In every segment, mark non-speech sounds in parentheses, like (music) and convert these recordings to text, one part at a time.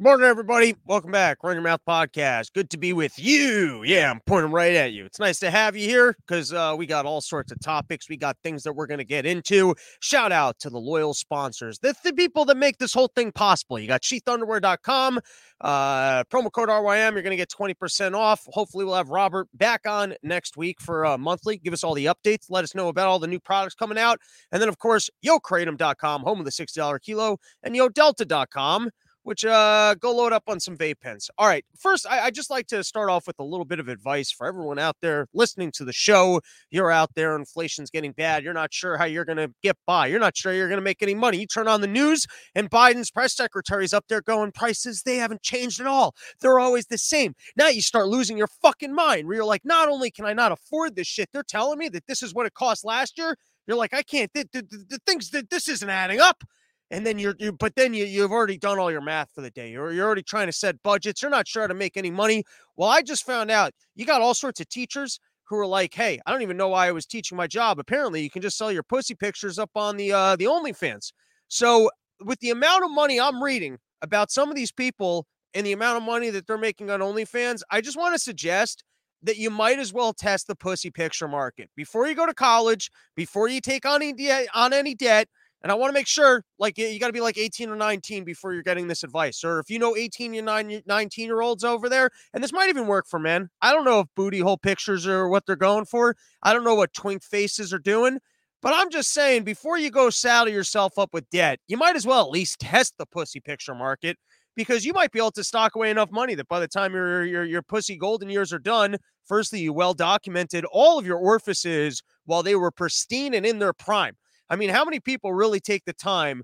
Good morning, everybody. Welcome back. Run Your Mouth Podcast. Good to be with you. Yeah, I'm pointing right at you. It's nice to have you here because uh, we got all sorts of topics. We got things that we're going to get into. Shout out to the loyal sponsors, the, the people that make this whole thing possible. You got sheathunderwear.com, uh, promo code RYM. You're going to get 20% off. Hopefully, we'll have Robert back on next week for uh, monthly. Give us all the updates. Let us know about all the new products coming out. And then, of course, YoKratom.com, home of the $60 kilo, and YoDelta.com which uh go load up on some vape pens. All right. First, I, I just like to start off with a little bit of advice for everyone out there listening to the show. You're out there, inflation's getting bad. You're not sure how you're gonna get by. You're not sure you're gonna make any money. You turn on the news and Biden's press secretary's up there going, prices, they haven't changed at all. They're always the same. Now you start losing your fucking mind where you're like, not only can I not afford this shit, they're telling me that this is what it cost last year. You're like, I can't, the, the, the, the things that this isn't adding up and then you're, you but then you you've already done all your math for the day. You're you're already trying to set budgets. You're not sure how to make any money. Well, I just found out you got all sorts of teachers who are like, "Hey, I don't even know why I was teaching my job. Apparently, you can just sell your pussy pictures up on the uh the OnlyFans." So, with the amount of money I'm reading about some of these people and the amount of money that they're making on OnlyFans, I just want to suggest that you might as well test the pussy picture market before you go to college, before you take on any on any debt and I want to make sure, like, you got to be like 18 or 19 before you're getting this advice. Or if you know 18 and 19 year olds over there, and this might even work for men. I don't know if booty hole pictures are what they're going for. I don't know what twink faces are doing. But I'm just saying, before you go saddle yourself up with debt, you might as well at least (laughs) test the pussy picture market because you might be able to stock away enough money that by the time your your your pussy golden years are done, firstly, you well documented all of your orifices while they were pristine and in their prime. I mean, how many people really take the time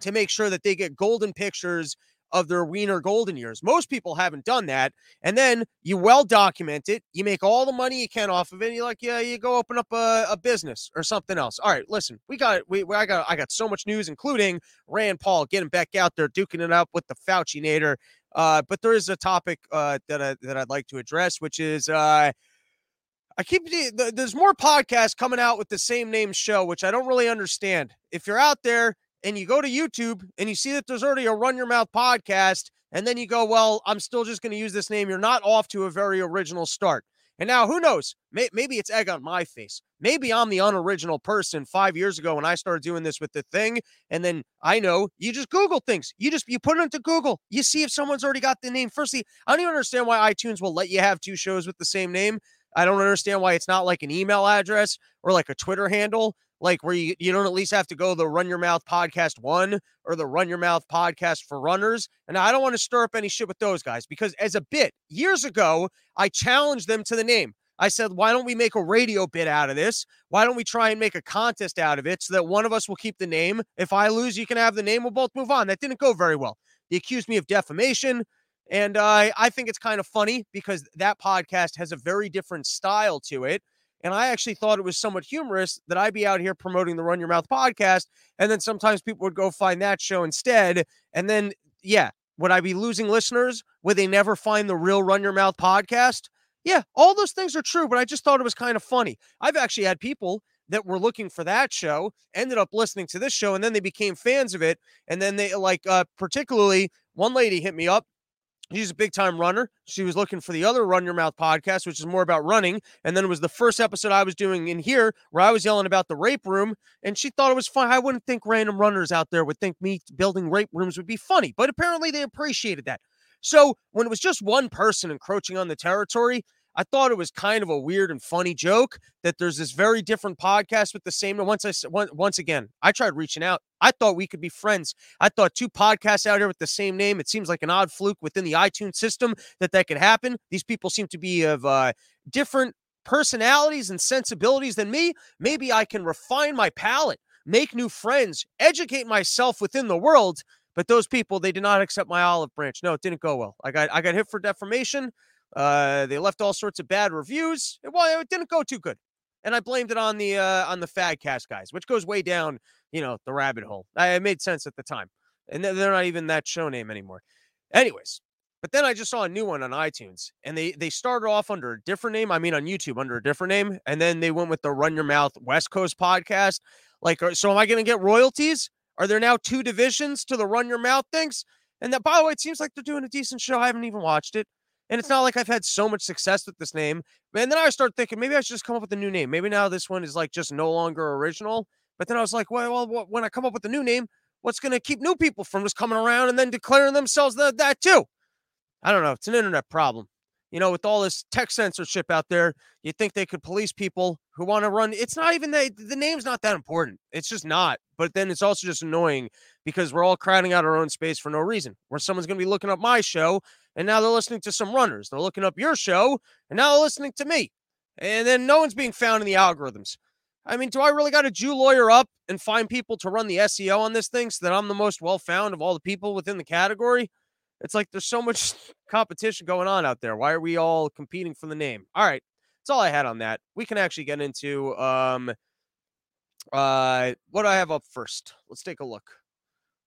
to make sure that they get golden pictures of their wiener golden years? Most people haven't done that. And then you well document it. You make all the money you can off of it. You're like, yeah, you go open up a, a business or something else. All right, listen, we got we, we I got I got so much news, including Rand Paul getting back out there, duking it up with the Fauci nader. Uh, but there is a topic uh, that I, that I'd like to address, which is uh, I keep there's more podcasts coming out with the same name show, which I don't really understand. If you're out there and you go to YouTube and you see that there's already a Run Your Mouth podcast, and then you go, well, I'm still just going to use this name, you're not off to a very original start. And now, who knows? Maybe it's egg on my face. Maybe I'm the unoriginal person five years ago when I started doing this with the thing. And then I know you just Google things. You just you put it into Google. You see if someone's already got the name. Firstly, I don't even understand why iTunes will let you have two shows with the same name. I don't understand why it's not like an email address or like a Twitter handle, like where you, you don't at least have to go the Run Your Mouth Podcast One or the Run Your Mouth Podcast for Runners. And I don't want to stir up any shit with those guys because as a bit years ago, I challenged them to the name. I said, why don't we make a radio bit out of this? Why don't we try and make a contest out of it so that one of us will keep the name? If I lose, you can have the name. We'll both move on. That didn't go very well. They accused me of defamation. And uh, I think it's kind of funny because that podcast has a very different style to it. And I actually thought it was somewhat humorous that I'd be out here promoting the Run Your Mouth podcast. And then sometimes people would go find that show instead. And then, yeah, would I be losing listeners? Would they never find the real Run Your Mouth podcast? Yeah, all those things are true, but I just thought it was kind of funny. I've actually had people that were looking for that show ended up listening to this show and then they became fans of it. And then they like, uh, particularly one lady hit me up She's a big time runner. She was looking for the other Run Your Mouth podcast, which is more about running. And then it was the first episode I was doing in here where I was yelling about the rape room. And she thought it was fun. I wouldn't think random runners out there would think me building rape rooms would be funny, but apparently they appreciated that. So when it was just one person encroaching on the territory, I thought it was kind of a weird and funny joke that there's this very different podcast with the same. Once I once again, I tried reaching out. I thought we could be friends. I thought two podcasts out here with the same name. It seems like an odd fluke within the iTunes system that that could happen. These people seem to be of uh, different personalities and sensibilities than me. Maybe I can refine my palate, make new friends, educate myself within the world. But those people, they did not accept my olive branch. No, it didn't go well. I got I got hit for defamation. Uh, they left all sorts of bad reviews. Well, it didn't go too good, and I blamed it on the uh, on the Fadcast guys, which goes way down, you know, the rabbit hole. I, it made sense at the time, and they're not even that show name anymore. Anyways, but then I just saw a new one on iTunes, and they they started off under a different name. I mean, on YouTube under a different name, and then they went with the Run Your Mouth West Coast podcast. Like, uh, so am I going to get royalties? Are there now two divisions to the Run Your Mouth things? And that, by the way, it seems like they're doing a decent show. I haven't even watched it. And it's not like I've had so much success with this name. And then I start thinking maybe I should just come up with a new name. Maybe now this one is like just no longer original. But then I was like, well, well when I come up with a new name, what's going to keep new people from just coming around and then declaring themselves that, that too? I don't know. It's an internet problem. You know, with all this tech censorship out there, you think they could police people who want to run. It's not even that the name's not that important. It's just not. But then it's also just annoying because we're all crowding out our own space for no reason. Where someone's going to be looking up my show and now they're listening to some runners. They're looking up your show and now they're listening to me. And then no one's being found in the algorithms. I mean, do I really got to Jew lawyer up and find people to run the SEO on this thing so that I'm the most well found of all the people within the category? It's like there's so much (laughs) competition going on out there. Why are we all competing for the name? All right. That's all I had on that. We can actually get into um uh what do I have up first? Let's take a look.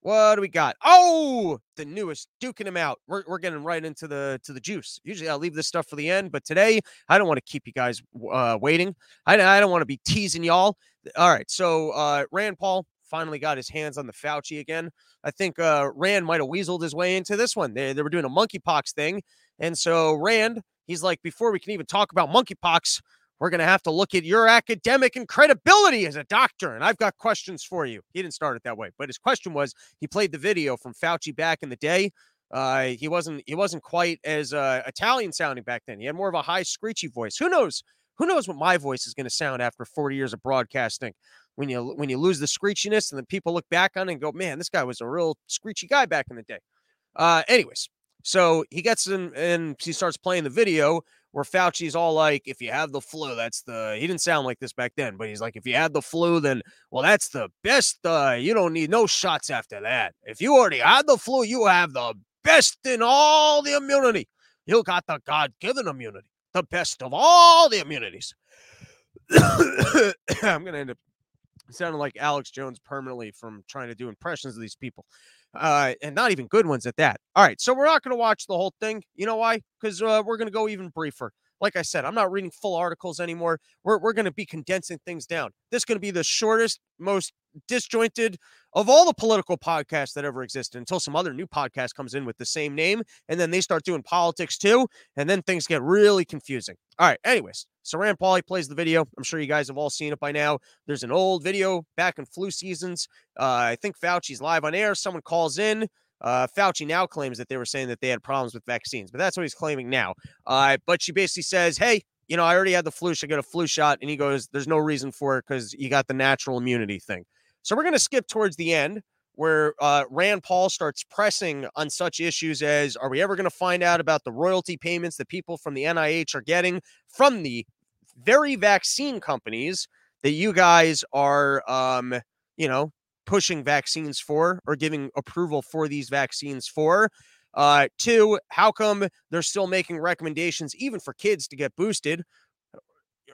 What do we got? Oh, the newest duking him out. We're, we're getting right into the to the juice. Usually I'll leave this stuff for the end, but today I don't want to keep you guys uh, waiting. I, I don't want to be teasing y'all. All right, so uh, Rand Paul finally got his hands on the Fauci again. I think uh, Rand might have weaseled his way into this one. They, they were doing a monkeypox thing. And so Rand, he's like, before we can even talk about monkeypox, we're going to have to look at your academic and credibility as a doctor. And I've got questions for you. He didn't start it that way, but his question was he played the video from Fauci back in the day. Uh, he wasn't he wasn't quite as uh, Italian sounding back then. He had more of a high screechy voice. Who knows? Who knows what my voice is going to sound after 40 years of broadcasting? when you when you lose the screechiness and then people look back on it and go, man, this guy was a real screechy guy back in the day. Uh, anyways, so he gets in and he starts playing the video where Fauci's all like, if you have the flu, that's the he didn't sound like this back then, but he's like, if you had the flu, then well, that's the best. Uh, you don't need no shots after that. If you already had the flu, you have the best in all the immunity. You got the God given immunity, the best of all the immunities. (coughs) I'm gonna end up sounding like Alex Jones permanently from trying to do impressions of these people. Uh, and not even good ones at that. All right, so we're not going to watch the whole thing. You know why? Because uh, we're going to go even briefer. Like I said, I'm not reading full articles anymore. We're, we're going to be condensing things down. This is going to be the shortest, most disjointed of all the political podcasts that ever existed until some other new podcast comes in with the same name. And then they start doing politics too. And then things get really confusing. All right. Anyways, so Rand Pauly plays the video. I'm sure you guys have all seen it by now. There's an old video back in flu seasons. Uh, I think Fauci's live on air. Someone calls in. Uh, Fauci now claims that they were saying that they had problems with vaccines, but that's what he's claiming now. Uh, but she basically says, hey, you know, I already had the flu. Should get a flu shot. And he goes, there's no reason for it because you got the natural immunity thing. So we're going to skip towards the end where uh, Rand Paul starts pressing on such issues as are we ever going to find out about the royalty payments that people from the NIH are getting from the very vaccine companies that you guys are, um, you know, pushing vaccines for or giving approval for these vaccines for. Uh, two, how come they're still making recommendations even for kids to get boosted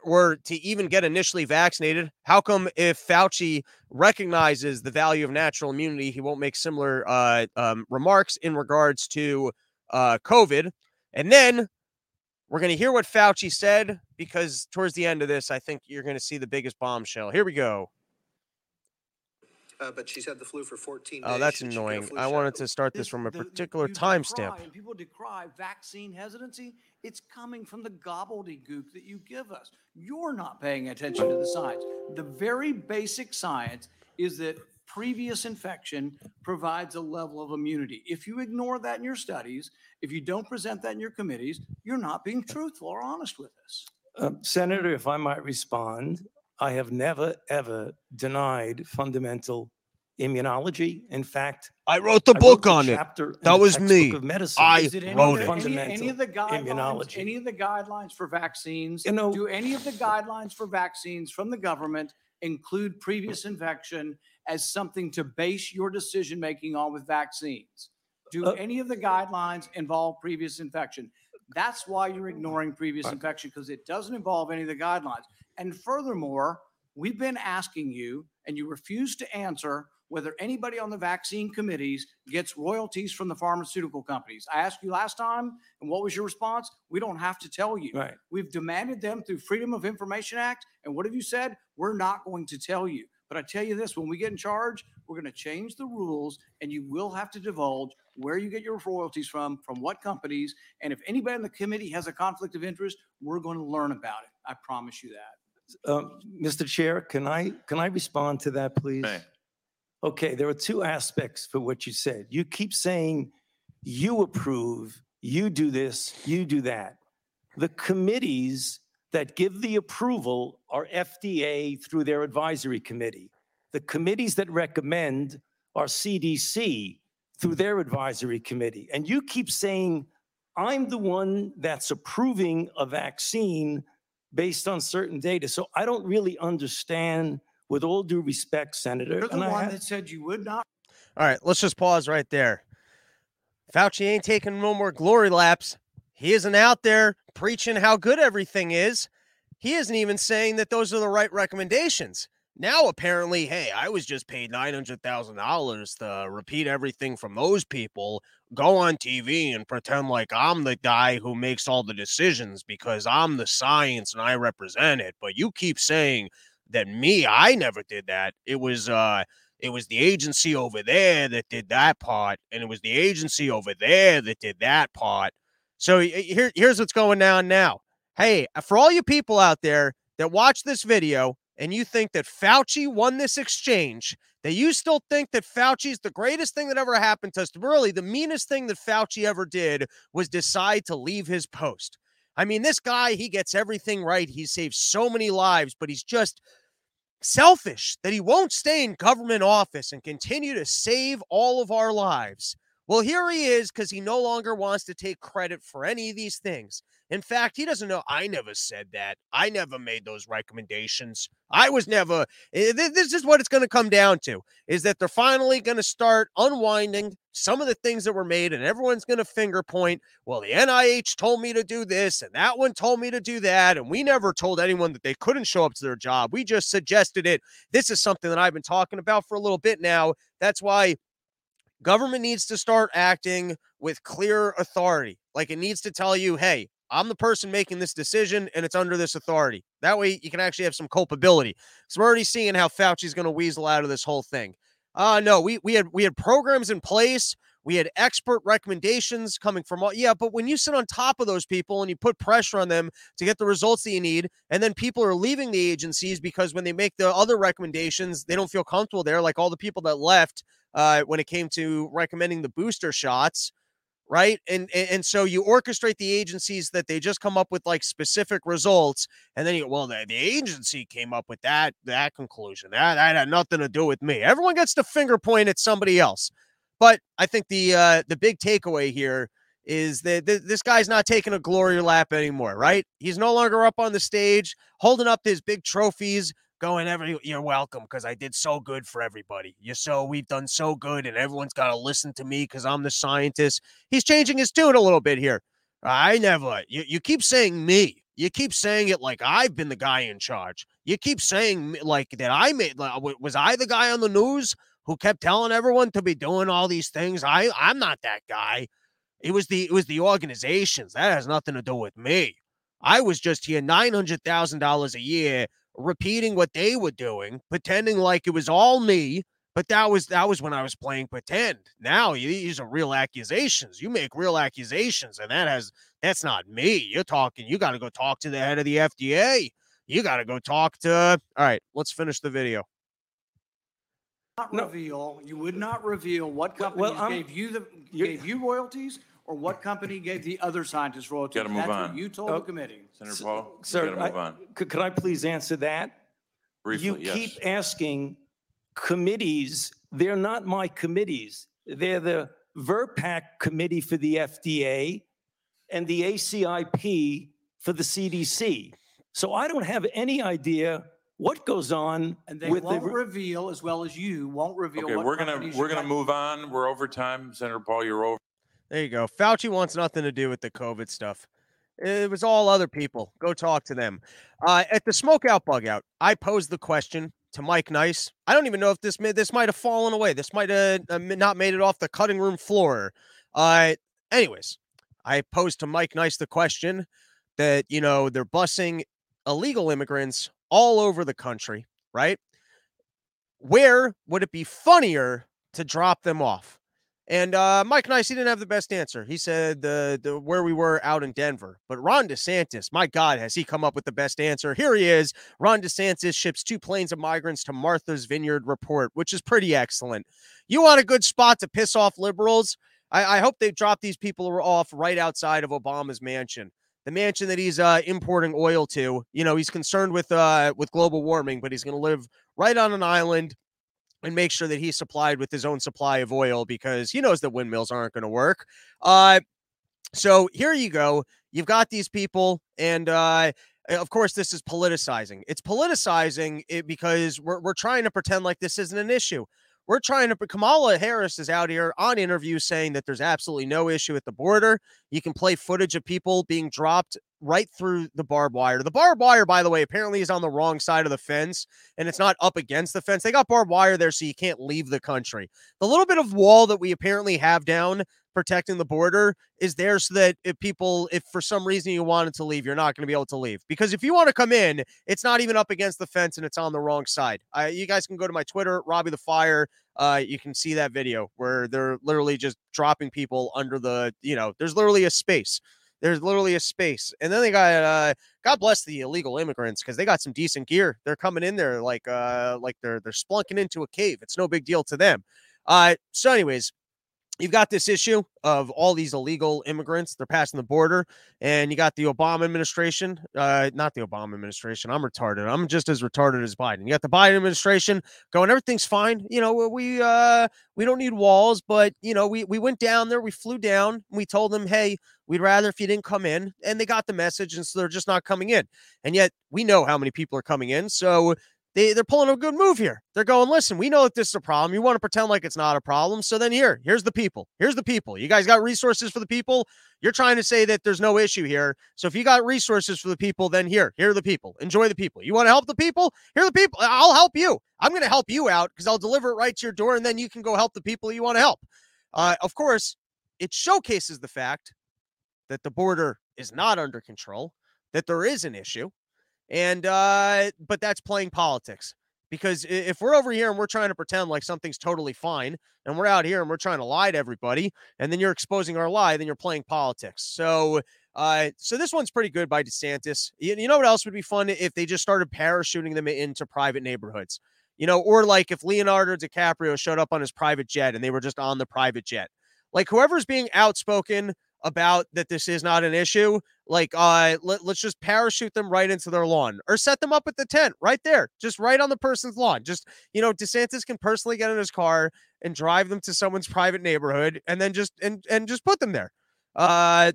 or to even get initially vaccinated? How come if Fauci recognizes the value of natural immunity, he won't make similar uh, um, remarks in regards to uh, COVID? And then we're going to hear what Fauci said because towards the end of this, I think you're going to see the biggest bombshell. Here we go. Uh, but she's had the flu for 14 days. Oh, that's annoying. I wanted to start this, from a particular timestamp. People decry vaccine hesitancy. It's coming from the gobbledygook that you give us. You're not paying attention to the science. The very basic science is that previous infection provides a level of immunity. If you ignore that in your studies, if you don't present that in your committees, you're not being truthful or honest with us. Uh, Senator, if I might respond, I have never, ever denied fundamental immunology. In fact, I wrote the I book wrote the on it. That was me. Of medicine. I wrote it. Any, any, of the guidelines, immunology. any of the guidelines for vaccines, you know, do any of the guidelines for vaccines from the government include previous infection as something to base your decision making on with vaccines? Do uh, any of the guidelines involve previous infection? That's why you're ignoring previous infection because it doesn't involve any of the guidelines. And furthermore, we've been asking you, and you refuse to answer whether anybody on the vaccine committees gets royalties from the pharmaceutical companies. I asked you last time, and what was your response? We don't have to tell you. Right. We've demanded them through Freedom of Information Act. And what have you said? We're not going to tell you. But I tell you this when we get in charge, We're going to change the rules, and you will have to divulge where you get your royalties from, from what companies. And if anybody in the committee has a conflict of interest, we're going to learn about it. I promise you that. Um, Mr. Chair, can I, can I respond to that, please? May. Okay, there are two aspects for what you said. You keep saying you approve, you do this, you do that. The committees that give the approval are FDA through their advisory committee. The committees that recommend are CDC through their advisory committee. And you keep saying, I'm the one that's approving a vaccine based on certain data. So I don't really understand, with all due respect, Senator. You're the and I one ha- that said you would not All right, let's just pause right there. Fauci ain't taking no more glory laps. He isn't out there preaching how good everything is. He isn't even saying that those are the right recommendations. Now, apparently, hey, I was just paid $900,000 to repeat everything from those people, go on TV and pretend like I'm the guy who makes all the decisions because I'm the science and I represent it. But you keep saying that me, I never did that. It was, uh, it was the agency over there that did that part, and it was the agency over there that did that part. So here, here's what's going on now. Hey, uh, for all you people out there that watch this video and you think that Fauci won this exchange, that you still think that Fauci's the greatest thing that ever happened to us, really the meanest thing that Fauci ever did was decide to leave his post. I mean, this guy, he gets everything right. He saves so many lives, but he's just selfish that he won't stay in government office and continue to save all of our lives. Well, here he is because he no longer wants to take credit for any of these things. In fact, he doesn't know. I never said that. I never made those recommendations. I was never. Eh, this is what it's going to come down to: is that they're finally going to start unwinding some of the things that were made, and everyone's going to finger point. Well, the NIH told me to do this, and that one told me to do that, and we never told anyone that they couldn't show up to their job. We just suggested it. This is something that I've been talking about for a little bit now. That's why government needs to start acting with clear authority. Like it needs to tell you, hey, I'm the person making this decision and it's under this authority. That way you can actually have some culpability. Because we're already seeing how Fauci's going to weasel out of this whole thing. Uh no, we we had we had programs in place. We had expert recommendations coming from all yeah, but when you sit on top of those people and you put pressure on them to get the results that you need, and then people are leaving the agencies because when they make the other recommendations, they don't feel comfortable there, like all the people that left uh, when it came to recommending the booster shots right? And, and and so you orchestrate the agencies that they just come up with like specific results and then you well the, the agency came up with that that conclusion that, that had nothing to do with me. Everyone gets to finger point at somebody else but i think the uh the big takeaway here is that th- this guy's not taking a glory lap anymore right he's no longer up on the stage holding up his big trophies going every you're welcome because I did so good for everybody. You so we've done so good and everyone's got to listen to me because I'm the scientist. He's changing his tune a little bit here. I never you, you keep saying me. You keep saying it like I've been the guy in charge. You keep saying like that I made like, was I the guy on the news who kept telling everyone to be doing all these things? I I'm not that guy. It was the it was the organizations. That has nothing to do with me. I was just here $900,000 a year repeating what they were doing, pretending like it was all me. But that was that was when I was playing pretend. Now these are real accusations. You make real accusations, and that has that's not me. You're talking. You got to go talk to the head of the FDA. You got to go talk to. All right, let's finish the video. Not reveal. You would not reveal what companies well, um, gave you the gave you royalties or what company gave the other scientists royalties. Gotta move That's on. what you told Oh. the committee. Senator Paul, you Sir, gotta I- on. Could, could I please answer that? You Briefly, yes. keep asking committees, they're not my committees. They're the VRBPAC committee for the FDA and the ACIP for the CDC. So I don't have any idea what goes on And they with the. won't reveal, as well as you won't reveal. Okay, what we're gonna, companies we're you gonna got. move on. We're over time. Senator Paul, you're over. There you go. Fauci wants nothing to do with the COVID stuff. It was all other people. Go talk to them. Uh, at the smokeout bug out, I posed the question to Mike Nice. I don't even know if this may, this might have fallen away. This might have uh, not made it off the cutting room floor. Uh, anyways, I posed to Mike Nice the question that you know they're busing illegal immigrants all over the country, right? where would it be funnier to drop them off? And uh, Mike Nice, he didn't have the best answer. He said the, the where we were out in Denver. But Ron DeSantis, my God, has he come up with the best answer? Here he is. Ron DeSantis ships two planes of migrants to Martha's Vineyard report, which is pretty excellent. You want a good spot to piss off liberals? I, I hope they drop these people off right outside of Obama's mansion the mansion that he's uh, importing oil to. You know, he's concerned with uh, with global warming, but he's going to live right on an island and make sure that he's supplied with his own supply of oil because he knows that windmills aren't going to work. Uh, so here you go. You've got these people, and uh, of course, this is politicizing. It's politicizing it because we're, we're trying to pretend like this isn't an issue. We're trying to. Kamala Harris is out here on interviews saying that there's absolutely no issue at the border. You can play footage of people being dropped right through the barbed wire. The barbed wire, by the way, apparently is on the wrong side of the fence and it's not up against the fence. They got barbed wire there so you can't leave the country. The little bit of wall that we apparently have down protecting the border is there so that if people, if for some reason you wanted to leave, you're not going to be able to leave. Because if you want to come in, it's not even up against the fence and it's on the wrong side. Uh, you guys can go to my Twitter, Robbie the Fire. Uh, you can see that video where they're literally just dropping people under the, you know, there's literally a space. There's literally a space. And then they got uh God bless the illegal immigrants because they got some decent gear. They're coming in there like uh like they're they're splunking into a cave. It's no big deal to them. Uh so anyways, you've got this issue of all these illegal immigrants they're passing the border and you got the obama administration uh not the obama administration i'm retarded i'm just as retarded as biden. You got the biden administration going everything's fine you know we uh we don't need walls but you know we we went down there we flew down we told them hey we'd rather if you didn't come in and they got the message and so they're just not coming in. And yet we know how many people are coming in so they, they're pulling a good move here. They're going, listen, we know that this is a problem. You want to pretend like it's not a problem. So then here, here's the people. Here's the people. You guys got resources for the people. You're trying to say that there's no issue here. So if you got resources for the people, then here, here are the people. Enjoy the people. You want to help the people? Here are the people. I'll help you. I'm going to help you out because I'll deliver it right to your door and then you can go help the people you want to help. Uh, of course, it showcases the fact that the border is not under control, that there is an issue, and uh, but that's playing politics because if we're over here and we're trying to pretend like something's totally fine and we're out here and we're trying to lie to everybody and then you're exposing our lie then you're playing politics. So uh so this one's pretty good by desantis. You, you know what else would be fun if they just started parachuting them into private neighborhoods? You know or like if leonardo dicaprio showed up on his private jet and they were just on the private jet. Like whoever's being outspoken about that this is not an issue like uh let, let's just parachute them right into their lawn or set them up at the tent right there just right on the person's lawn. Just you know desantis can personally get in his car and drive them to someone's private neighborhood and then just and and just put them there. Uh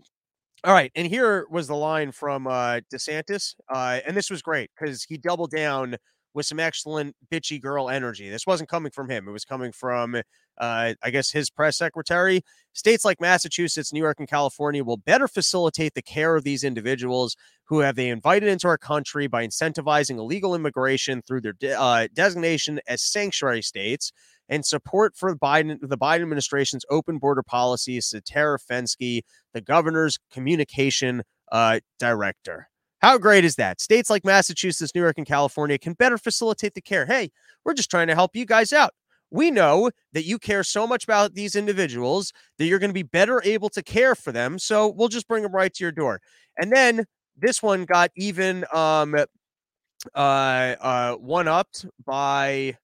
all right and here was the line from uh desantis uh and this was great because he doubled down with some excellent bitchy girl energy. This wasn't coming from him. It was coming from, uh, I guess, his press secretary. States like Massachusetts, New York, and California will better facilitate the care of these individuals who have they invited into our country by incentivizing illegal immigration through their de- uh, designation as sanctuary states and support for Biden, the Biden administration's open border policies to Taryn Fenske, the governor's communication uh, director. How great is that? States like Massachusetts, New York, and California can better facilitate the care. Hey, we're just trying to help you guys out. We know that you care so much about these individuals that you're going to be better able to care for them. So we'll just bring them right to your door. And then this one got even um uh uh one upped by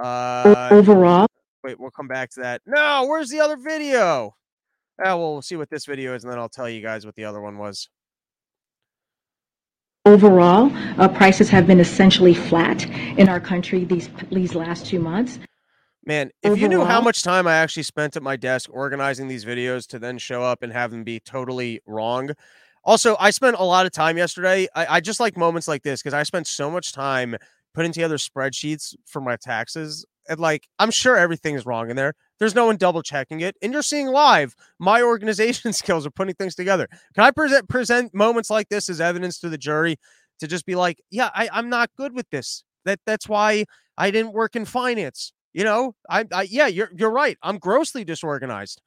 uh overall. Wait, we'll come back to that. No, where's the other video? Oh, well, we'll see what this video is, and then I'll tell you guys what the other one was. Overall, uh, prices have been essentially flat in our country these these last two months. Man, if Overall, you knew how much time I actually spent at my desk organizing these videos to then show up and have them be totally wrong. Also, I spent a lot of time yesterday. I, I just like moments like this because I spent so much time putting together spreadsheets for my taxes. And like, I'm sure everything is wrong in there. There's no one double checking it, and you're seeing live my (laughs) organization (laughs) skills of putting things together. Can I present present moments like this as evidence to the jury to just be like, yeah, I, I'm not good with this. That that's why I didn't work in finance. You know, I, I yeah, you're you're right. I'm grossly disorganized.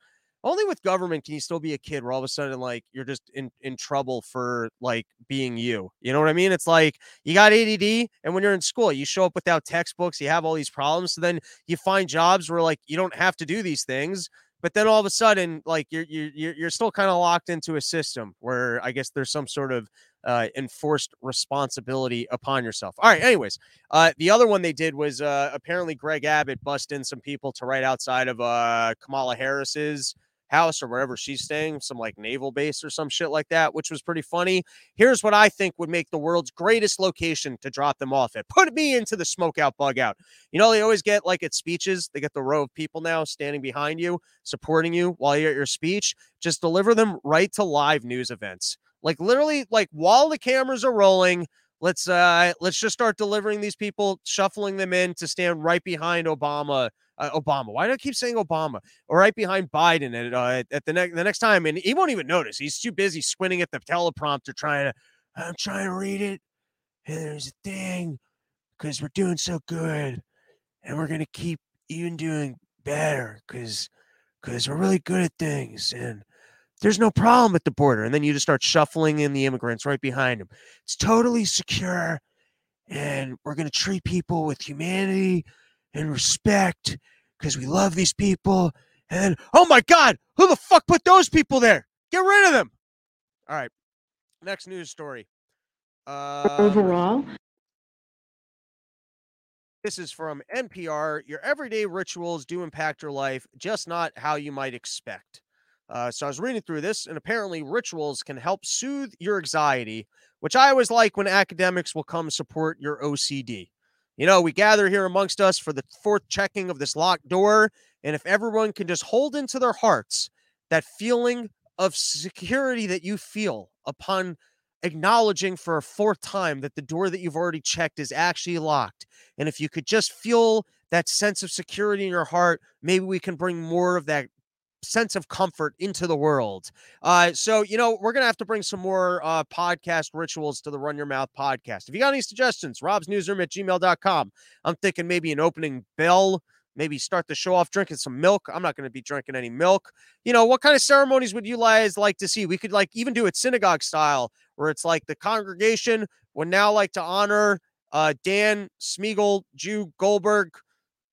Only with government can you still be a kid where all of a sudden like you're just in in trouble for like being you you know what i mean? It's like you got add and when you're in school you show up without textbooks you have all these problems so then you find jobs where like you don't have to do these things but then all of a sudden like you're you're you're still kind of locked into a system where i guess there's some sort of uh, enforced responsibility upon yourself. All right anyways uh, the other one they did was uh, apparently greg abbott bust in some people to right outside of uh, kamala harris's house or wherever she's staying, some like naval base or some shit like that, which was pretty funny. Here's what I think would make the world's greatest location to drop them off at. Put me into the smokeout bug out. You know, they always get like at speeches, they get the row of people now standing behind you, supporting you while you're at your speech. Just deliver them right to live news events. Like literally, like while the cameras are rolling, let's uh let's just start delivering these people, shuffling them in to stand right behind Obama uh, Obama. Why do I keep saying Obama? Or right behind Biden at, uh, at the next the next time, and he won't even notice. He's too busy squinting at the teleprompter, trying to. I'm trying to read it, and there's a thing because we're doing so good, and we're gonna keep even doing better because because we're really good at things and there's no problem at the border. And then you just start shuffling in the immigrants right behind them. It's totally secure. And we're going to treat people with humanity and respect because we love these people. And oh my God, who the fuck put those people there? Get rid of them. All right. Next news story. Um, Overall, this is from NPR. Your everyday rituals do impact your life, just not how you might expect. Uh, so I was reading through this, and apparently rituals can help soothe your anxiety, which I always like when academics will come support your OCD. You know, we gather here amongst us for the fourth checking of this locked door. And if everyone can just hold into their hearts that feeling of security that you feel upon acknowledging for a fourth time that the door that you've already checked is actually locked. And if you could just feel that sense of security in your heart, maybe we can bring more of that sense of comfort into the world. Uh, so, you know, we're going to have to bring some more uh, podcast rituals to the Run Your Mouth podcast. If you got any suggestions, robsnewsroom at gmail.com. I'm thinking maybe an opening bell, maybe start the show off drinking some milk. I'm not going to be drinking any milk. You know, what kind of ceremonies would you guys like to see? We could like even do it synagogue style, where it's like the congregation would now like to honor uh, Dan Smiegel, Jew Goldberg,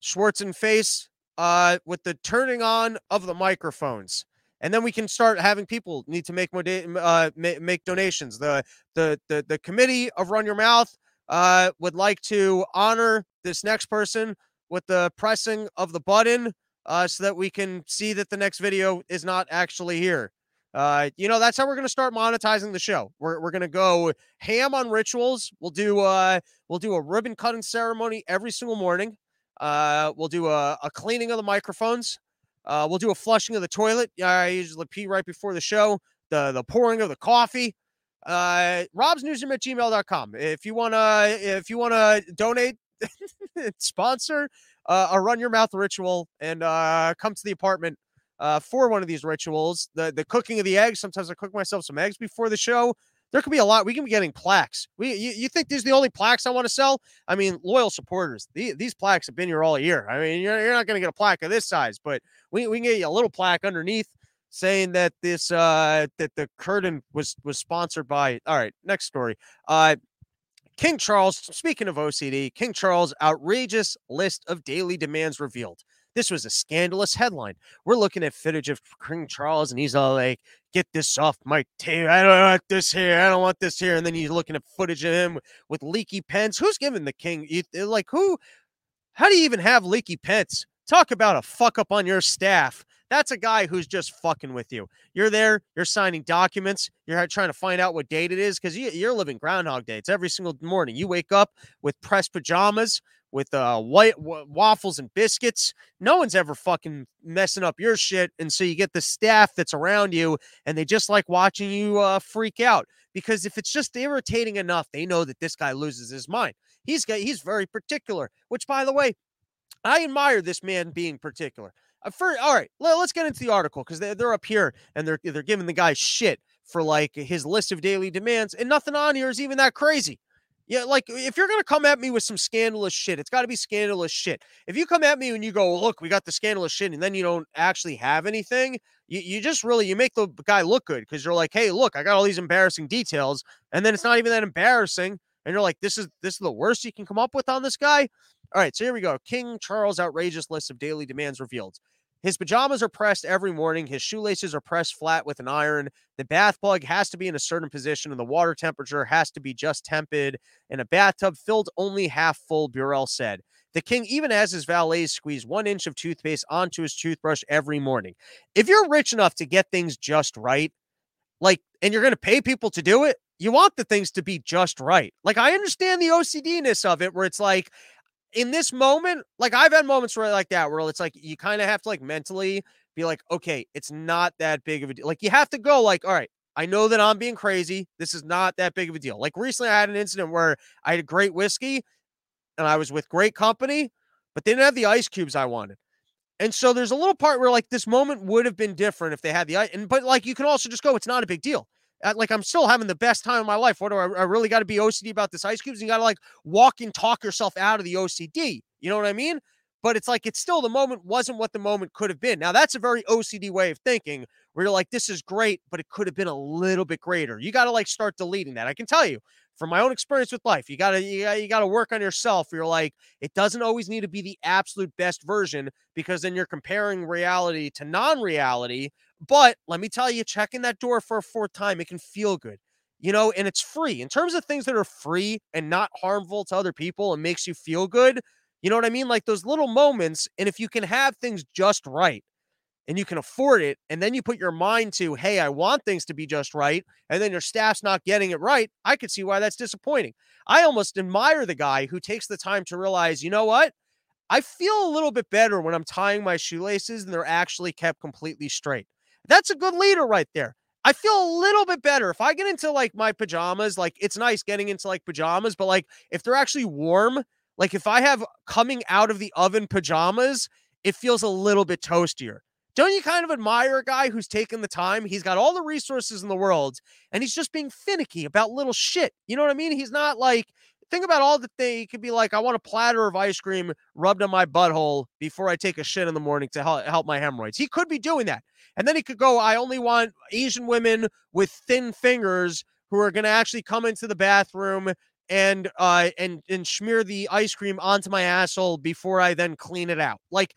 Schwarzenface, uh, with the turning on of the microphones. And then we can start having people need to make uh, make donations. The, the the the committee of Run Your Mouth uh, would like to honor this next person with the pressing of the button uh, so that we can see that the next video is not actually here. Uh, you know, that's how we're going to start monetizing the show. We're, we're going to go ham on rituals. We'll do uh, we'll do a ribbon cutting ceremony every single morning. Uh, we'll do a, a cleaning of the microphones. Uh, we'll do a flushing of the toilet. I usually pee right before the show. The the pouring of the coffee. Uh, Rob's newsroom at gmail.com. If you wanna if you wanna donate, (laughs) sponsor uh, a run your mouth ritual and uh, come to the apartment uh, for one of these rituals. The the cooking of the eggs. Sometimes I cook myself some eggs before the show there could be a lot. We can be getting plaques. We you, you think these are the only plaques I want to sell? I mean, loyal supporters. The, these plaques have been here all year. I mean, you're, you're not going to get a plaque of this size, but we, we can get you a little plaque underneath saying that this uh that the curtain was was sponsored by all right next story uh king charles speaking of ocd king charles outrageous list of daily demands revealed this was a scandalous headline. We're looking at footage of King Charles, and he's all like, "Get this off my tape! I don't want this here. I don't want this here." And then you're looking at footage of him with leaky pens. Who's giving the king? Uh, like who? How do you even have leaky pens? Talk about a fuck up on your staff. That's a guy who's just fucking with you. You're there, you're signing documents, you're trying to find out what date it is because you, are living Groundhog Day. It's every single morning. You wake up with pressed pajamas, with uh, white w- waffles and biscuits. No one's ever fucking messing up your shit. And so you get the staff that's around you and they just like watching you uh, freak out because if it's just irritating enough, they know that this guy loses his mind. He's got, he's very particular, which by the way, I admire this man being particular. Uh, for, all right, let, us get into the article because they're, they're up here and they're they're giving the guy shit for like his list of daily demands, and nothing on here is even that crazy. Yeah, like if you're gonna come at me with some scandalous shit, it's got to be scandalous shit. If you come at me and you go, "Look, we got the scandalous shit," and then you don't actually have anything, you, you just really you make the guy look good because you're like, "Hey, look, I got all these embarrassing details," and then it's not even that embarrassing, and you're like, "This is this is the worst you can come up with on this guy." All right, so here we go. King Charles outrageous list of daily demands revealed. His pajamas are pressed every morning. His shoelaces are pressed flat with an iron. The bath plug has to be in a certain position, and the water temperature has to be just tepid. In a bathtub filled only half full, Burrell said. The king even has his valets squeeze one inch of toothpaste onto his toothbrush every morning. If you're rich enough to get things just right, like, and you're going to pay people to do it, you want the things to be just right. Like, I understand the OCD ness of it, where it's like, in this moment, like I've had moments where like that, where it's like you kind of have to like mentally be like, okay, it's not that big of a deal. Like you have to go like, all right, I know that I'm being crazy. This is not that big of a deal. Like recently, I had an incident where I had great whiskey and I was with great company, but they didn't have the ice cubes I wanted. And so there's a little part where like this moment would have been different if they had the ice. And but like you can also just go, it's not a big deal like I'm still having the best time of my life. What do I, I really got to be OCD about this ice cubes? You got to like walk and talk yourself out of the OCD. You know what I mean? But it's like it's still the moment wasn't what the moment could have been. Now that's a very OCD way of thinking where you're like, this is great, but it could have been a little bit greater. You got to like start deleting that. I can tell you from my own experience with life, you gotta you gotta, you gotta work on yourself. You're like, it doesn't always need to be the absolute best version because then you're comparing reality to non-reality but let me tell you, checking that door for a fourth time, it can feel good, you know, and it's free. In terms of things that are free and not harmful to other people and makes you feel good, you know what I mean? Like those little moments. And if you can have things just right and you can afford it, and then you put your mind to, hey, I want things to be just right, and then your staff's not getting it right, I could see why that's disappointing. I almost admire the guy who takes the time to realize, you know what? I feel a little bit better when I'm tying my shoelaces and they're actually kept completely straight. That's a good leader right there. I feel a little bit better if I get into like my pajamas. Like it's nice getting into like pajamas, but like if they're actually warm, like if I have coming out of the oven pajamas, it feels a little bit toastier. Don't you kind of admire a guy who's taken the time? He's got all the resources in the world and he's just being finicky about little shit. You know what I mean? He's not like, think about all the things. He could be like, I want a platter of ice cream rubbed on my butthole before I take a shit in the morning to help my hemorrhoids. He could be doing that. And then he could go, I only want Asian women with thin fingers who are going to actually come into the bathroom and uh and and smear the ice cream onto my asshole before I then clean it out. Like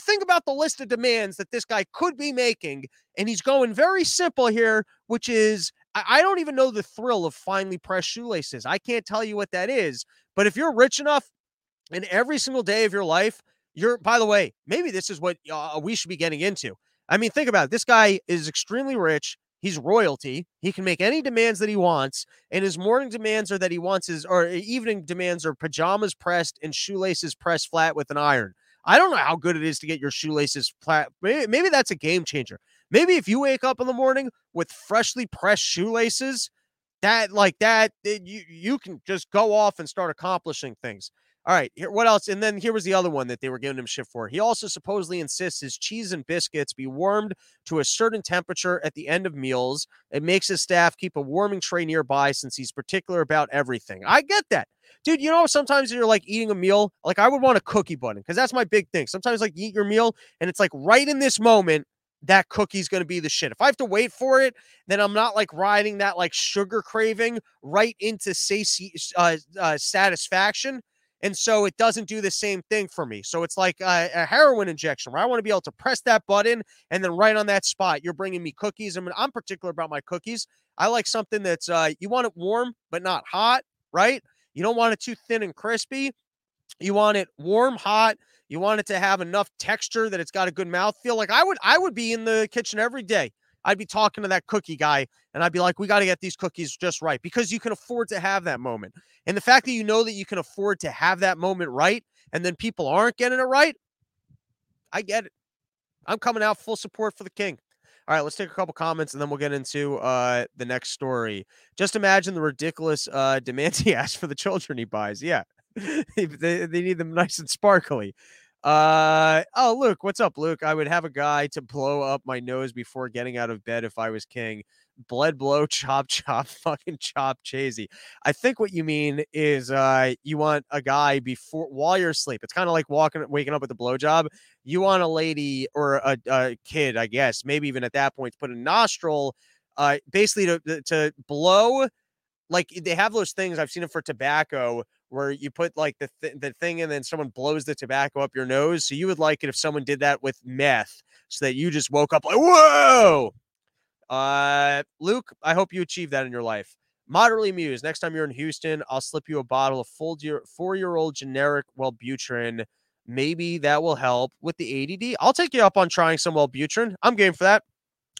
think about the list of demands that this guy could be making and he's going very simple here which is I don't even know the thrill of finely pressed shoelaces. I can't tell you what that is. But if you're rich enough and every single day of your life, you're, by the way, maybe this is what uh, we should be getting into. I mean, think about it. This guy is extremely rich. He's royalty. He can make any demands that he wants, and his morning demands are that he wants his, or evening demands are pajamas pressed and shoelaces pressed flat with an iron. I don't know how good it is to get your shoelaces flat. Maybe, maybe that's a game changer. Maybe if you wake up in the morning with freshly pressed shoelaces, that like that, you you can just go off and start accomplishing things. All right, here what else? And then here was the other one that they were giving him shit for. He also supposedly insists his cheese and biscuits be warmed to a certain temperature at the end of meals. It makes his staff keep a warming tray nearby since he's particular about everything. I get that. Dude, you know, sometimes you're like eating a meal, like I would want a cookie button because that's my big thing. Sometimes, like, you eat your meal and it's like right in this moment, that cookie's going to be the shit. If I have to wait for it, then I'm not like riding that like sugar craving right into sati- uh, uh, satisfaction. And so it doesn't do the same thing for me. So it's like a, a, heroin injection where I want to be able to press that button and then right on that spot, you're bringing me cookies. I mean, I'm particular about my cookies. I like something that's, uh, you want it warm, but not hot, right? You don't want it too thin and crispy. You want it warm, hot. You want it to have enough texture that it's got a good mouth feel. Like I would, I would be in the kitchen every day I'd be talking to that cookie guy and I'd be like, we got to get these cookies just right because you can afford to have that moment. And the fact that you know that you can afford to have that moment right and then people aren't getting it right, I get it. I'm coming out full support for the king. All right, let's take a couple comments and then we'll get into uh, the next story. Just imagine the ridiculous uh, demands he has for the children he buys. Yeah, (laughs) they, they need them nice and sparkly. Uh oh, Luke, what's up, Luke? I would have a guy to blow up my nose before getting out of bed if I was king. Bled blow, (laughs) chop chop, fucking chop chasey. I think what you mean is uh you want a guy before while you're asleep. It's kind of like walking waking up with a blowjob. You want a lady or a, a kid, I guess, maybe even at that point, to put a nostril uh basically to to blow like they have those things I've seen it for tobacco where you put like the th- the thing and then someone blows the tobacco up your nose. So you would like it if someone did that with meth, so that you just woke up like whoa. Uh, Luke, I hope you achieve that in your life. Moderately amused. Next time you're in Houston, I'll slip you a bottle of full year, four year old generic Wellbutrin. Maybe that will help with the ADD. I'll take you up on trying some Wellbutrin. I'm game for that.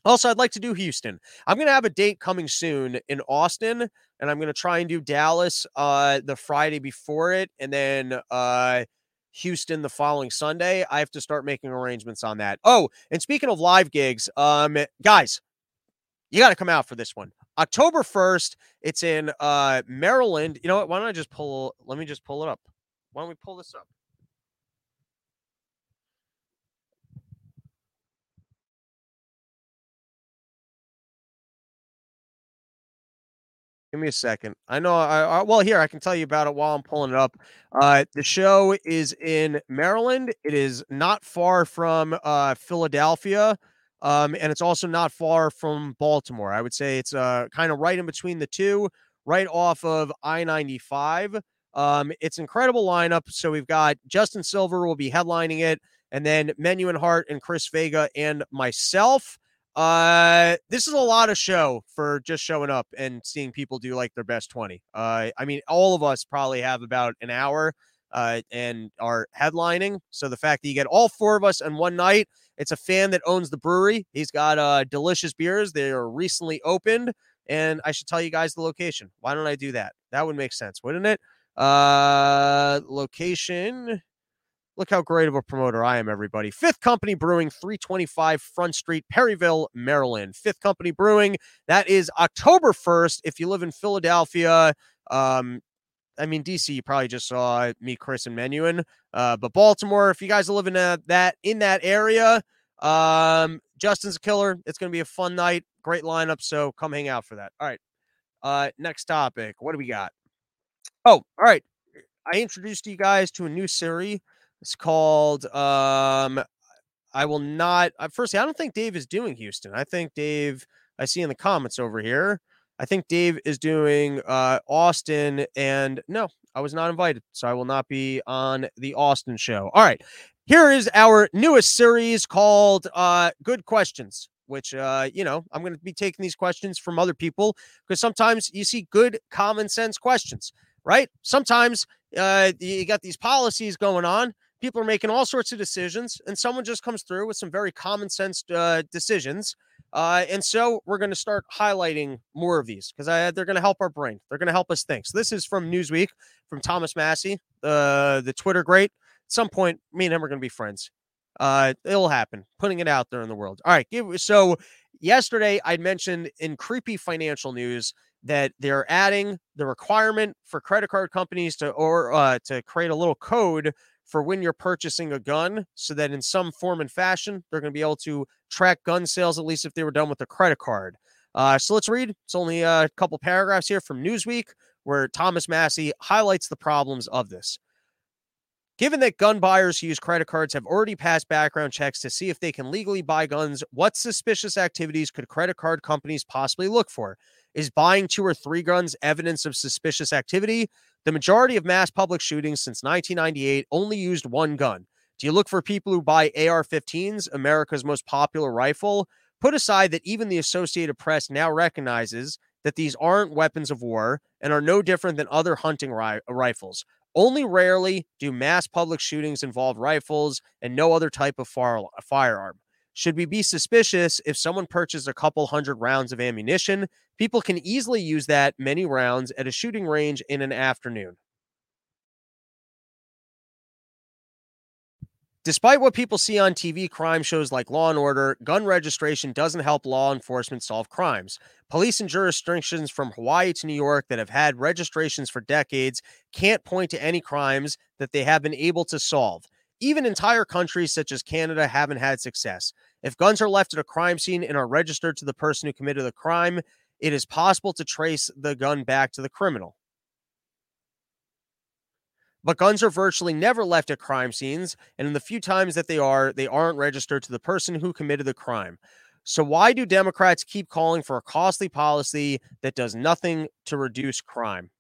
Also, I'd like to do Houston. I'm going to have a date coming soon in Austin, and I'm going to try and do Dallas uh, the Friday before it, and then uh, Houston the following Sunday. I have to start making arrangements on that. Oh, and speaking of live gigs, um, guys, you got to come out for this one. October 1st, it's in uh, Maryland. You know what? Why don't I just pull? Let me just pull it up. Why don't we pull this up? Give me a second. I know. I, I, well here I can tell you about it while I'm pulling it up. Uh, the show is in Maryland. It is not far from uh, Philadelphia, um, and it's also not far from Baltimore. I would say it's uh, kind of right in between the two, right off of I-95. Um, it's incredible lineup. So we've got Justin Silver will be headlining it, and then Menu and Hart and Chris Vega and myself. Uh, this is a lot of show for just showing up and seeing people do like their best 20. Uh, I mean, all of us probably have about an hour uh, and are headlining. So the fact that you get all four of us in one night, it's a fan that owns the brewery. He's got uh, delicious beers. They are recently opened, and I should tell you guys the location. Why don't I do that? That would make sense, wouldn't it? Uh, location Look how great of a promoter I am, everybody. Fifth Company Brewing, 325 Front Street, Perryville, Maryland. Fifth Company Brewing. That is October 1st. If you live in Philadelphia, um, I mean, DC, you probably just saw me, Chris, and Menuin. Uh, but Baltimore, if you guys are living in that in that area, um, Justin's a killer. It's going to be a fun night. Great lineup. So come hang out for that. All right. Uh, next topic. What do we got? Oh, all right. I introduced you guys to a new series it's called um I will not uh, firstly, I don't think Dave is doing Houston. I think Dave I see in the comments over here. I think Dave is doing uh Austin and no, I was not invited. So I will not be on the Austin show. All right. Here is our newest series called uh Good Questions which uh, you know, I'm going to be taking these questions from other people because sometimes you see good common sense questions, right? Sometimes uh, you got these policies going on people are making all sorts of decisions, and someone just comes through with some very common sense uh, decisions. Uh, and so we're going to start highlighting more of these because they're going to help our brain. They're going to help us think. So this is from Newsweek from Thomas Massie, uh, the Twitter great. At some point, me and him are going to be friends. Uh, it'll happen. Putting it out there in the world. All right. So yesterday I mentioned in creepy financial news that they're adding the requirement for credit card companies to or uh, to create a little code for when you're purchasing a gun so that in some form and fashion they're going to be able to track gun sales at least if they were done with a credit card uh, so let's read it's only a couple paragraphs here from newsweek where thomas Massie highlights the problems of this Given that gun buyers who use credit cards have already passed background checks to see if they can legally buy guns, what suspicious activities could credit card companies possibly look for? Is buying two or three guns evidence of suspicious activity? The majority of mass public shootings since 1998 only used one gun. Do you look for people who buy AR 15s, America's most popular rifle? Put aside that even the Associated Press now recognizes that these aren't weapons of war and are no different than other hunting ri- rifles. Only rarely do mass public shootings involve rifles and no other type of far- firearm. Should we be suspicious if someone purchased a couple hundred rounds of ammunition? People can easily use that many rounds at a shooting range in an afternoon. Despite what people see on TV crime shows like Law and Order, gun registration doesn't help law enforcement solve crimes. Police in jurisdictions from Hawaii to New York that have had registrations for decades can't point to any crimes that they have been able to solve. Even entire countries such as Canada haven't had success. If guns are left at a crime scene and are registered to the person who committed the crime, it is possible to trace the gun back to the criminal. But guns are virtually never left at crime scenes, and in the few times that they are, they aren't registered to the person who committed the crime. So, why do Democrats keep calling for a costly policy that does nothing to reduce crime?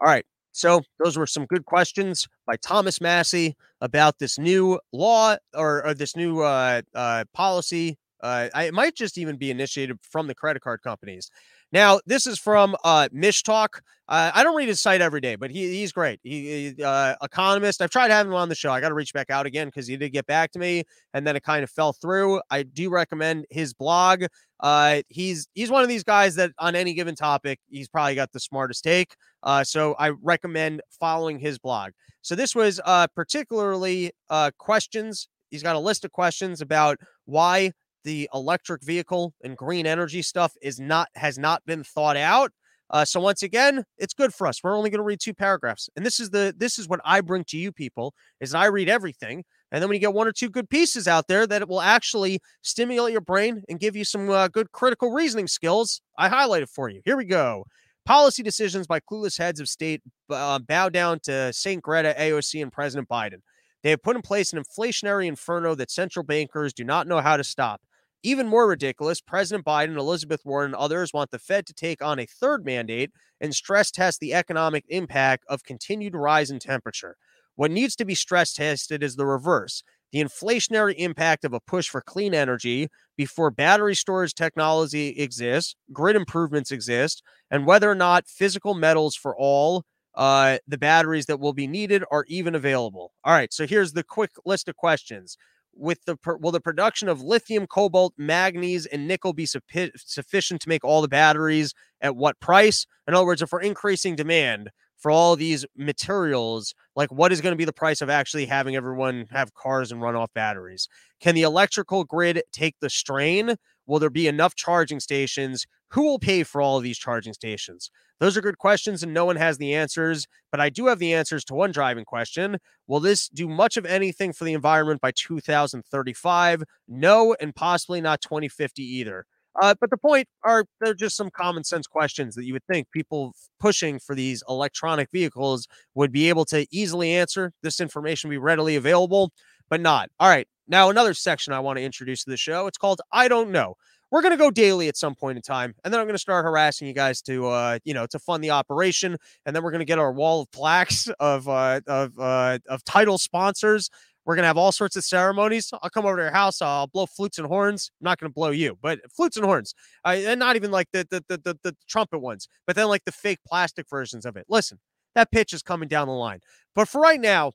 All right. So, those were some good questions by Thomas Massie about this new law or, or this new uh, uh, policy. Uh, it might just even be initiated from the credit card companies. Now, this is from uh, Mish Talk. Uh, I don't read his site every day, but he, he's great. He, he uh, economist. I've tried having him on the show. I got to reach back out again because he did get back to me, and then it kind of fell through. I do recommend his blog. Uh, he's he's one of these guys that on any given topic, he's probably got the smartest take. Uh, so I recommend following his blog. So this was uh, particularly uh, questions. He's got a list of questions about why the electric vehicle and green energy stuff is not has not been thought out. Uh, so once again, it's good for us. We're only going to read two paragraphs, and this is the this is what I bring to you people is I read everything, and then when you get one or two good pieces out there that it will actually stimulate your brain and give you some uh, good critical reasoning skills, I highlight it for you. Here we go. Policy decisions by clueless heads of state uh, bow down to St. Greta, AOC, and President Biden. They have put in place an inflationary inferno that central bankers do not know how to stop. Even more ridiculous, President Biden, Elizabeth Warren, and others want the Fed to take on a third mandate and stress test the economic impact of continued rise in temperature. What needs to be stress tested is the reverse the inflationary impact of a push for clean energy before battery storage technology exists, grid improvements exist, and whether or not physical metals for all uh, the batteries that will be needed are even available. All right, so here's the quick list of questions with the will the production of lithium, cobalt, manganese, and nickel be sufficient to make all the batteries at what price? In other words, if we're increasing demand for all these materials, like what is going to be the price of actually having everyone have cars and run off batteries? Can the electrical grid take the strain? Will there be enough charging stations? Who will pay for all of these charging stations? Those are good questions, and no one has the answers. But I do have the answers to one driving question. Will this do much of anything for the environment by 2035? No, and possibly not 2050 either. Uh, but the point are they're just some common sense questions that you would think people pushing for these electronic vehicles would be able to easily answer. This information be readily available, but not. All right. Now, another section I want to introduce to the show. It's called I Don't Know we're going to go daily at some point in time and then i'm going to start harassing you guys to uh you know to fund the operation and then we're going to get our wall of plaques (laughs) of uh of uh of title sponsors we're gonna have all sorts of ceremonies. I'll come over to your house. I'll blow flutes and horns. I'm not gonna blow you, but flutes and horns, uh, and not even like the the, the the the trumpet ones, but then like the fake plastic versions of it. Listen, that pitch is coming down the line. But for right now,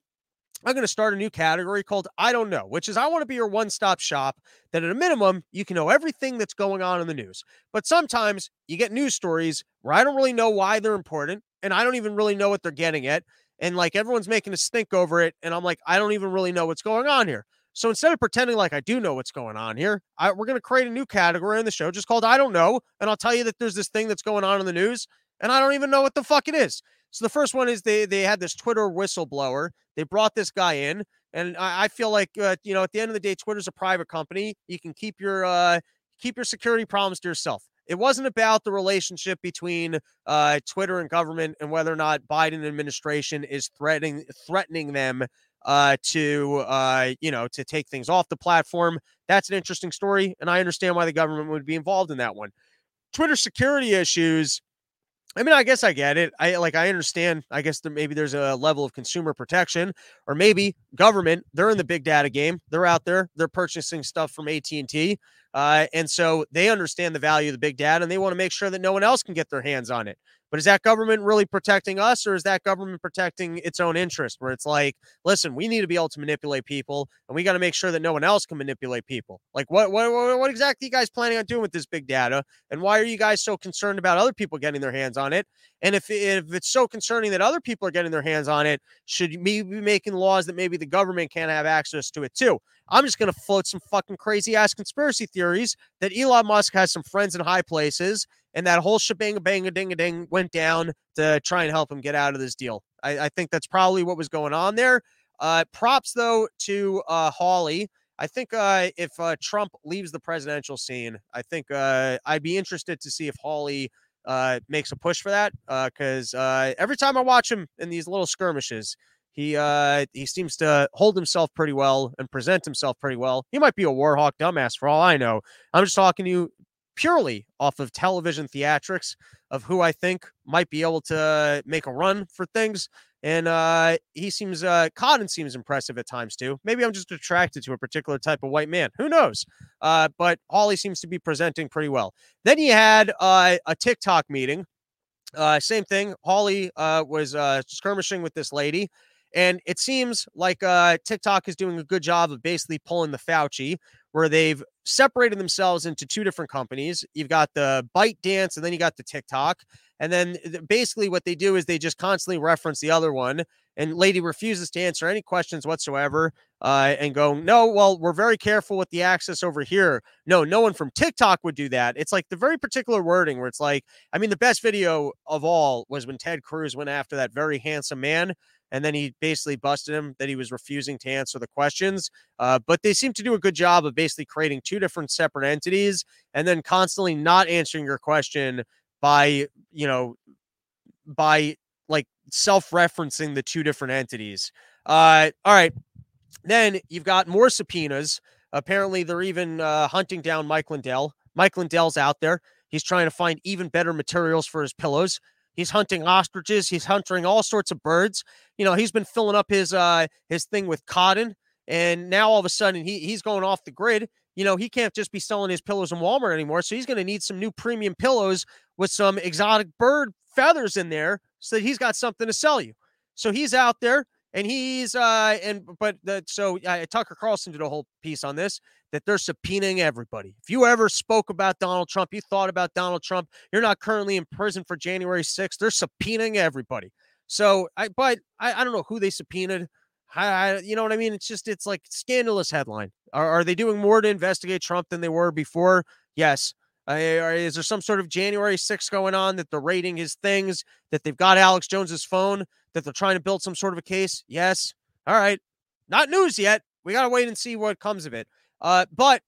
I'm going to start a new category called I Don't Know, which is I want to be your one stop shop that at a minimum you can know everything that's going on in the news. But sometimes you get news stories where I don't really know why they're important and I don't even really know what they're getting at. And like everyone's making a stink over it. And I'm like, I don't even really know what's going on here. So instead of pretending like I do know what's going on here, I, we're going to create a new category in the show just called I Don't Know. And I'll tell you that there's this thing that's going on in the news and I don't even know what the fuck it is. So the first one is they they had this Twitter whistleblower. They brought this guy in, and I, I feel like uh, you know at the end of the day, Twitter's a private company. You can keep your uh, keep your security problems to yourself. It wasn't about the relationship between uh, Twitter and government and whether or not Biden administration is threatening threatening them uh, to uh, you know to take things off the platform. That's an interesting story, and I understand why the government would be involved in that one. Twitter security issues I mean, I guess I get it. I like I understand. I guess that maybe there's a level of consumer protection, or maybe government. They're in the big data game. They're out there. They're purchasing stuff from AT and T, uh, and so they understand the value of the big data, and they want to make sure that no one else can get their hands on it. But is that government really protecting us, or is that government protecting its own interest? Where it's like, listen, we need to be able to manipulate people, and we got to make sure that no one else can manipulate people. Like, what, what, what exactly you guys planning on doing with this big data, and why are you guys so concerned about other people getting their hands on it? And if if it's so concerning that other people are getting their hands on it, should we be making laws that maybe the government can't have access to it too? I'm just going to float some fucking crazy ass conspiracy theories that Elon Musk has some friends in high places and that whole shebang bang a ding a ding went down to try and help him get out of this deal. I, I, think that's probably what was going on there. Uh, props though to uh, Hawley. I think uh, if uh, Trump leaves the presidential scene, I think uh, I'd be interested to see if Hawley uh, makes a push for that. Because uh, uh, every time I watch him in these little skirmishes, he uh, he seems to hold himself pretty well and present himself pretty well. He might be a warhawk dumbass for all I know. I'm just talking to you purely off of television theatrics of who I think might be able to make a run for things. And uh, he seems, uh, Cotton seems impressive at times too. Maybe I'm just attracted to a particular type of white man. Who knows? Uh, but Hawley seems to be presenting pretty well. Then he had uh, a TikTok meeting. Uh, same thing. Hawley uh, was uh, skirmishing with this lady. And it seems like uh, TikTok is doing a good job of basically pulling the Fauci, where they've separated themselves into two different companies. You've got the ByteDance, and then you got the TikTok. And then basically what they do is they just constantly reference the other one. And lady refuses to answer any questions whatsoever uh, and go, no, well, we're very careful with the access over here. No, no one from TikTok would do that. It's like the very particular wording where it's like, I mean, the best video of all was when Ted Cruz went after that very handsome man and then he basically busted him that he was refusing to answer the questions. Uh, but they seem to do a good job of basically creating two different separate entities and then constantly not answering your question by you know by like self-referencing the two different entities. Uh, all right, then you've got more subpoenas. Apparently, they're even uh, hunting down Mike Lindell. Mike Lindell's out there. He's trying to find even better materials for his pillows. He's hunting ostriches. He's hunting all sorts of birds. You know, he's been filling up his uh his thing with cotton, and now all of a sudden he he's going off the grid. You know, he can't just be selling his pillows in Walmart anymore. So he's going to need some new premium pillows with some exotic bird feathers in there, so that he's got something to sell you. So he's out there and he's uh and but the, so uh, Tucker Carlson did a whole piece on this that they're subpoenaing everybody. If you ever spoke about Donald Trump, you thought about Donald Trump, you're not currently in prison for January 6th. They're subpoenaing everybody. So I but I, I don't know who they subpoenaed. I, I, you know what I mean? It's just it's like scandalous headline. Are, are they doing more to investigate Trump than they were before? Yes. Uh, is there some sort of January 6th going on that they're rating his things, that they've got Alex Jones's phone, that they're trying to build some sort of a case? Yes. All right. Not news yet. We got to wait and see what comes of it. Uh, but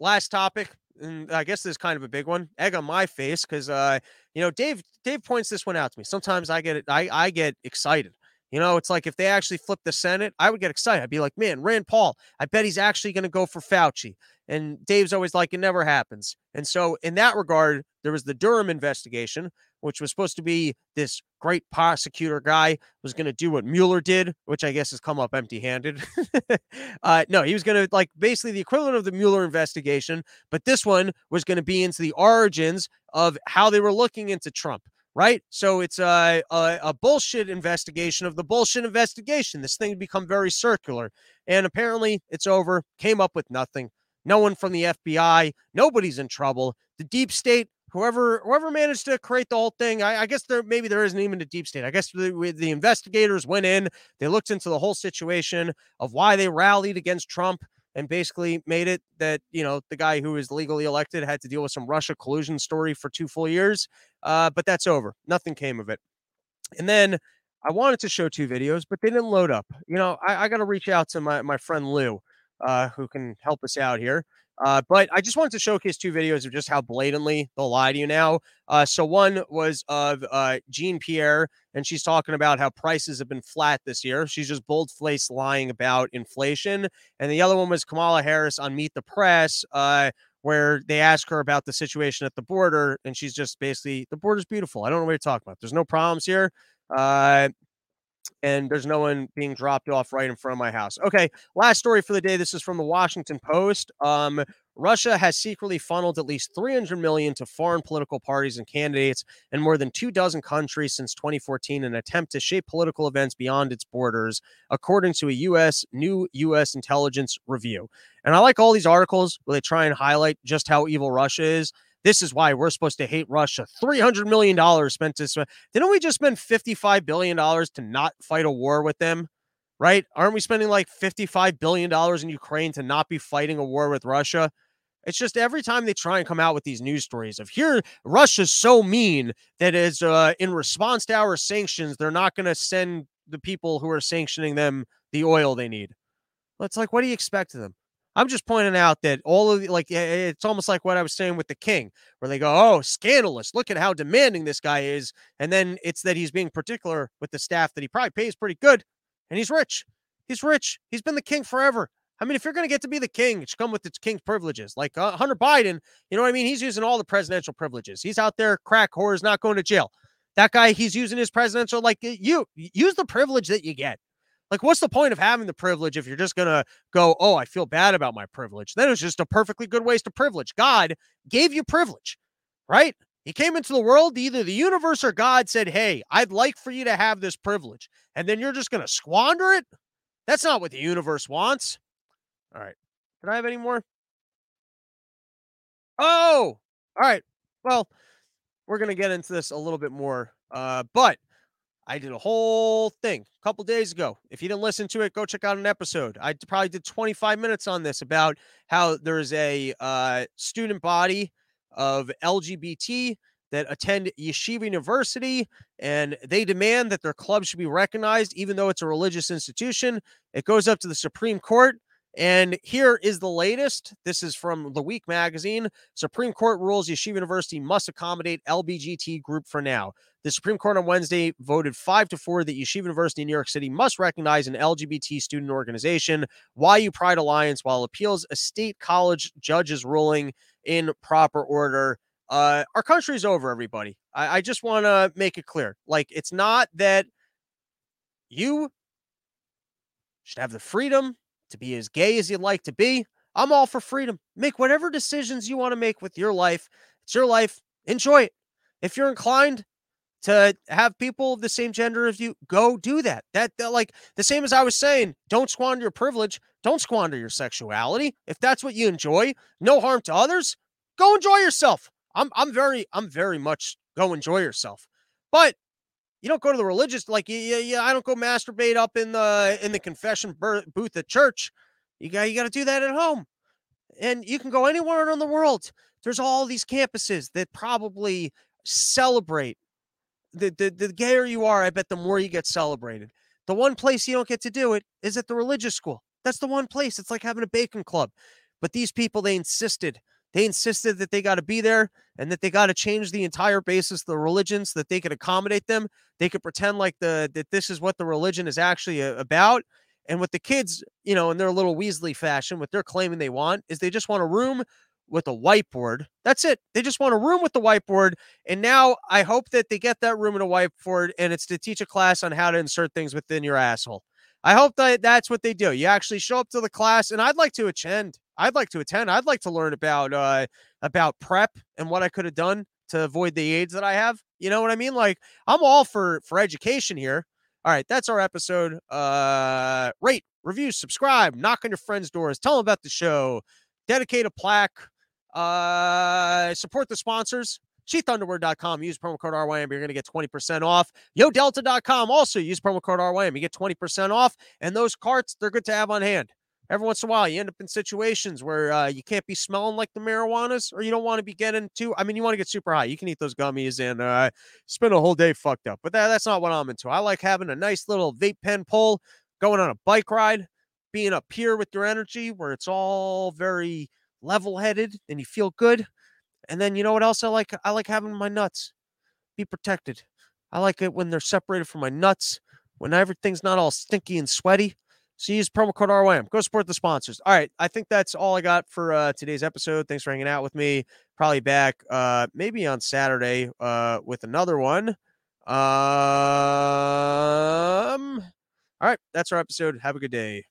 last topic, and I guess this is kind of a big one. Egg on my face because uh, you know, Dave Dave points this one out to me. Sometimes I get it, I, I get excited. You know, it's like if they actually flip the Senate, I would get excited. I'd be like, man, Rand Paul, I bet he's actually going to go for Fauci. And Dave's always like, it never happens. And so, in that regard, there was the Durham investigation, which was supposed to be this great prosecutor guy was going to do what Mueller did, which I guess has come up empty handed. (laughs) uh, no, he was going to like basically the equivalent of the Mueller investigation, but this one was going to be into the origins of how they were looking into Trump. Right. So it's a, a, a bullshit investigation of the bullshit investigation. This thing become very circular. And apparently it's over. Came up with nothing no one from the FBI, nobody's in trouble. The deep state, whoever whoever managed to create the whole thing, I, I guess there maybe there isn't even a deep state. I guess the, the investigators went in, they looked into the whole situation of why they rallied against Trump and basically made it that you know the guy who was legally elected had to deal with some Russia collusion story for two full years. Uh, but that's over. Nothing came of it. And then I wanted to show two videos, but they didn't load up. You know, I, I got to reach out to my my friend Lou uh, who can help us out here. Uh, but I just wanted to showcase two videos of just how blatantly they'll lie to you now. Uh, so one was of uh, Jean Pierre, and she's talking about how prices have been flat this year. She's just bold faced lying about inflation. And the other one was Kamala Harris on Meet the Press, uh, where they ask her about the situation at the border, and she's just basically the border's beautiful. I don't know what you're talking about. There's no problems here. And there's no one being dropped off right in front of my house. Okay, last story for the day. This is from the Washington Post. Um, Russia has secretly funneled at least 300 million to foreign political parties and candidates in more than two dozen countries since 2014 in an attempt to shape political events beyond its borders, according to a U.S. new U.S. intelligence review. And I like all these articles where they try and highlight just how evil Russia is. This is why we're supposed to hate Russia. $300 million spent to. Spend. Didn't we just spend $55 billion to not fight a war with them? Right? Aren't we spending like $55 billion in Ukraine to not be fighting a war with Russia? It's just every time they try and come out with these news stories of here, Russia's so mean that is uh, in response to our sanctions, they're not going to send the people who are sanctioning them the oil they need. It's like, what do you expect of them? I'm just pointing out that all of the, like it's almost like what I was saying with the king, where they go, "Oh, scandalous! Look at how demanding this guy is," and then it's that he's being particular with the staff that he probably pays pretty good, and he's rich. He's rich. He's been the king forever. I mean, if you're going to get to be the king, it should come with its king's privileges. Like uh, Hunter Biden, you know what I mean? He's using all the presidential privileges. He's out there, crack whores, not going to jail. That guy, he's using his presidential, like you use the privilege that you get. Like, what's the point of having the privilege if you're just going to go, oh, I feel bad about my privilege? Then it's just a perfectly good waste of privilege. God gave you privilege, right? He came into the world, either the universe or God said, hey, I'd like for you to have this privilege. And then you're just going to squander it? That's not what the universe wants. All right. Can I have any more? Oh, all right. Well, we're going to get into this a little bit more. Uh, but I did a whole thing a couple days ago. If you didn't listen to it, go check out an episode. I probably did 25 minutes on this about how there's a uh, student body of LGBT that attend Yeshiva University and they demand that their club should be recognized, even though it's a religious institution. It goes up to the Supreme Court. And here is the latest. This is from The Week magazine. Supreme Court rules Yeshiva University must accommodate LBGT group for now. The Supreme Court on Wednesday voted five to four that Yeshiva University in New York City must recognize an LGBT student organization, YU Pride Alliance, while appeals a state college judge's ruling in proper order. Uh, our country's over, everybody. I, I just want to make it clear. Like, it's not that you should have the freedom to be as gay as you'd like to be. I'm all for freedom. Make whatever decisions you want to make with your life. It's your life. Enjoy it. If you're inclined to have people of the same gender as you, go do that. That, that like the same as I was saying, don't squander your privilege. Don't squander your sexuality. If that's what you enjoy, no harm to others. Go enjoy yourself. I'm I'm very I'm very much go enjoy yourself. But you don't go to the religious like yeah yeah I don't go masturbate up in the in the confession booth at church. You got you got to do that at home. And you can go anywhere in the world. There's all these campuses that probably celebrate the, the the gayer you are, I bet the more you get celebrated. The one place you don't get to do it is at the religious school. That's the one place. It's like having a bacon club. But these people, they insisted. They insisted that they got to be there and that they got to change the entire basis of the religion so that they could accommodate them. They could pretend like the that this is what the religion is actually uh, about. And what the kids, you know, in their little Weasley fashion, what they're claiming they want is they just want a room with a whiteboard. That's it. They just want a room with the whiteboard. And now I hope that they get that room and a whiteboard and it's to teach a class on how to insert things within your asshole. I hope that that's what they do. You actually show up to the class and I'd like to attend. I'd like to attend. I'd like to learn about uh about PrEP and what I could have done to avoid the AIDS that I have. You know what I mean? Like I'm all for for education here. All right, that's our episode. Uh rate, review, subscribe, knock on your friends' doors, tell them about the show, dedicate a plaque, uh, support the sponsors. SheathUnderwear.com. Use promo code RYM. You're going to get 20% off. YoDelta.com. Also use promo code RYM. You get 20% off. And those carts, they're good to have on hand. Every once in a while, you end up in situations where uh, you can't be smelling like the marijuanas, or you don't want to be getting too. I mean, you want to get super high. You can eat those gummies and uh, spend a whole day fucked up. But that, that's not what I'm into. I like having a nice little vape pen pull, going on a bike ride, being up here with your energy where it's all very level headed and you feel good. And then you know what else I like? I like having my nuts be protected. I like it when they're separated from my nuts, when everything's not all stinky and sweaty. So use promo code RYM. Go support the sponsors. All right. I think that's all I got for uh, today's episode. Thanks for hanging out with me. Probably back uh, maybe on Saturday uh, with another one. Um, all right. That's our episode. Have a good day.